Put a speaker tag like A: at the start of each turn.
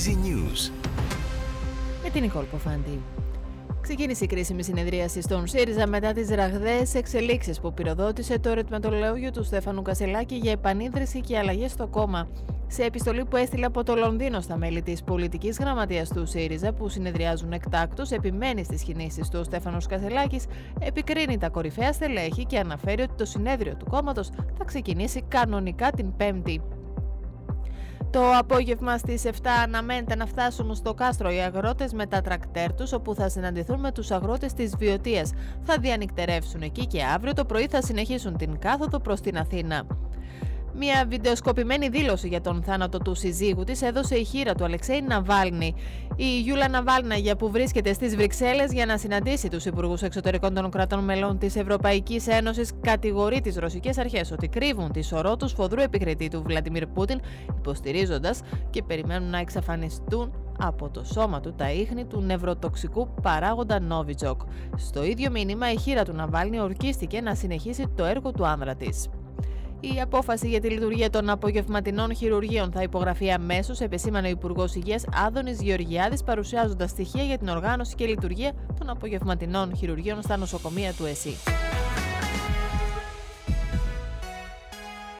A: Easy News.
B: Με την Νικόλ Ποφάντη. Ξεκίνησε η κρίσιμη συνεδρίαση στον ΣΥΡΙΖΑ μετά τις ραγδαίες εξελίξεις που πυροδότησε το ερωτηματολόγιο του Στέφανου Κασελάκη για επανίδρυση και αλλαγές στο κόμμα. Σε επιστολή που έστειλε από το Λονδίνο στα μέλη της πολιτικής γραμματείας του ΣΥΡΙΖΑ που συνεδριάζουν εκτάκτως, επιμένει στις κινήσεις του Στέφανος Κασελάκης, επικρίνει τα κορυφαία στελέχη και αναφέρει ότι το συνέδριο του κόμματος θα ξεκινήσει κανονικά την Πέμπτη. Το απόγευμα στις 7 αναμένεται να φτάσουν στο κάστρο οι αγρότες με τα τρακτέρ τους, όπου θα συναντηθούν με τους αγρότες της Βιωτίας. Θα διανυκτερεύσουν εκεί και αύριο το πρωί θα συνεχίσουν την κάθοδο προς την Αθήνα. Μια βιντεοσκοπημένη δήλωση για τον θάνατο του συζύγου της έδωσε η χείρα του Αλεξέη Ναβάλνη. Η Γιούλα Ναβάλνα, που βρίσκεται στις Βρυξέλλες για να συναντήσει τους υπουργούς εξωτερικών των κρατών μελών της Ευρωπαϊκής Ένωσης, κατηγορεί τις ρωσικές αρχές ότι κρύβουν τη σωρό τους σφοδρού επικριτή του Βλαντιμίρ Πούτιν, υποστηρίζοντας και περιμένουν να εξαφανιστούν από το σώμα του τα ίχνη του νευροτοξικού παράγοντα Νόβιτζοκ. Στο ίδιο μήνυμα, η χείρα του Ναβάλνη ορκίστηκε να συνεχίσει το έργο του άνδρα της. Η απόφαση για τη λειτουργία των απογευματινών χειρουργείων θα υπογραφεί αμέσως, επεσήμανε ο Υπουργός Υγείας Άδωνης Γεωργιάδης, παρουσιάζοντας στοιχεία για την οργάνωση και λειτουργία των απογευματινών χειρουργείων στα νοσοκομεία του ΕΣΥ.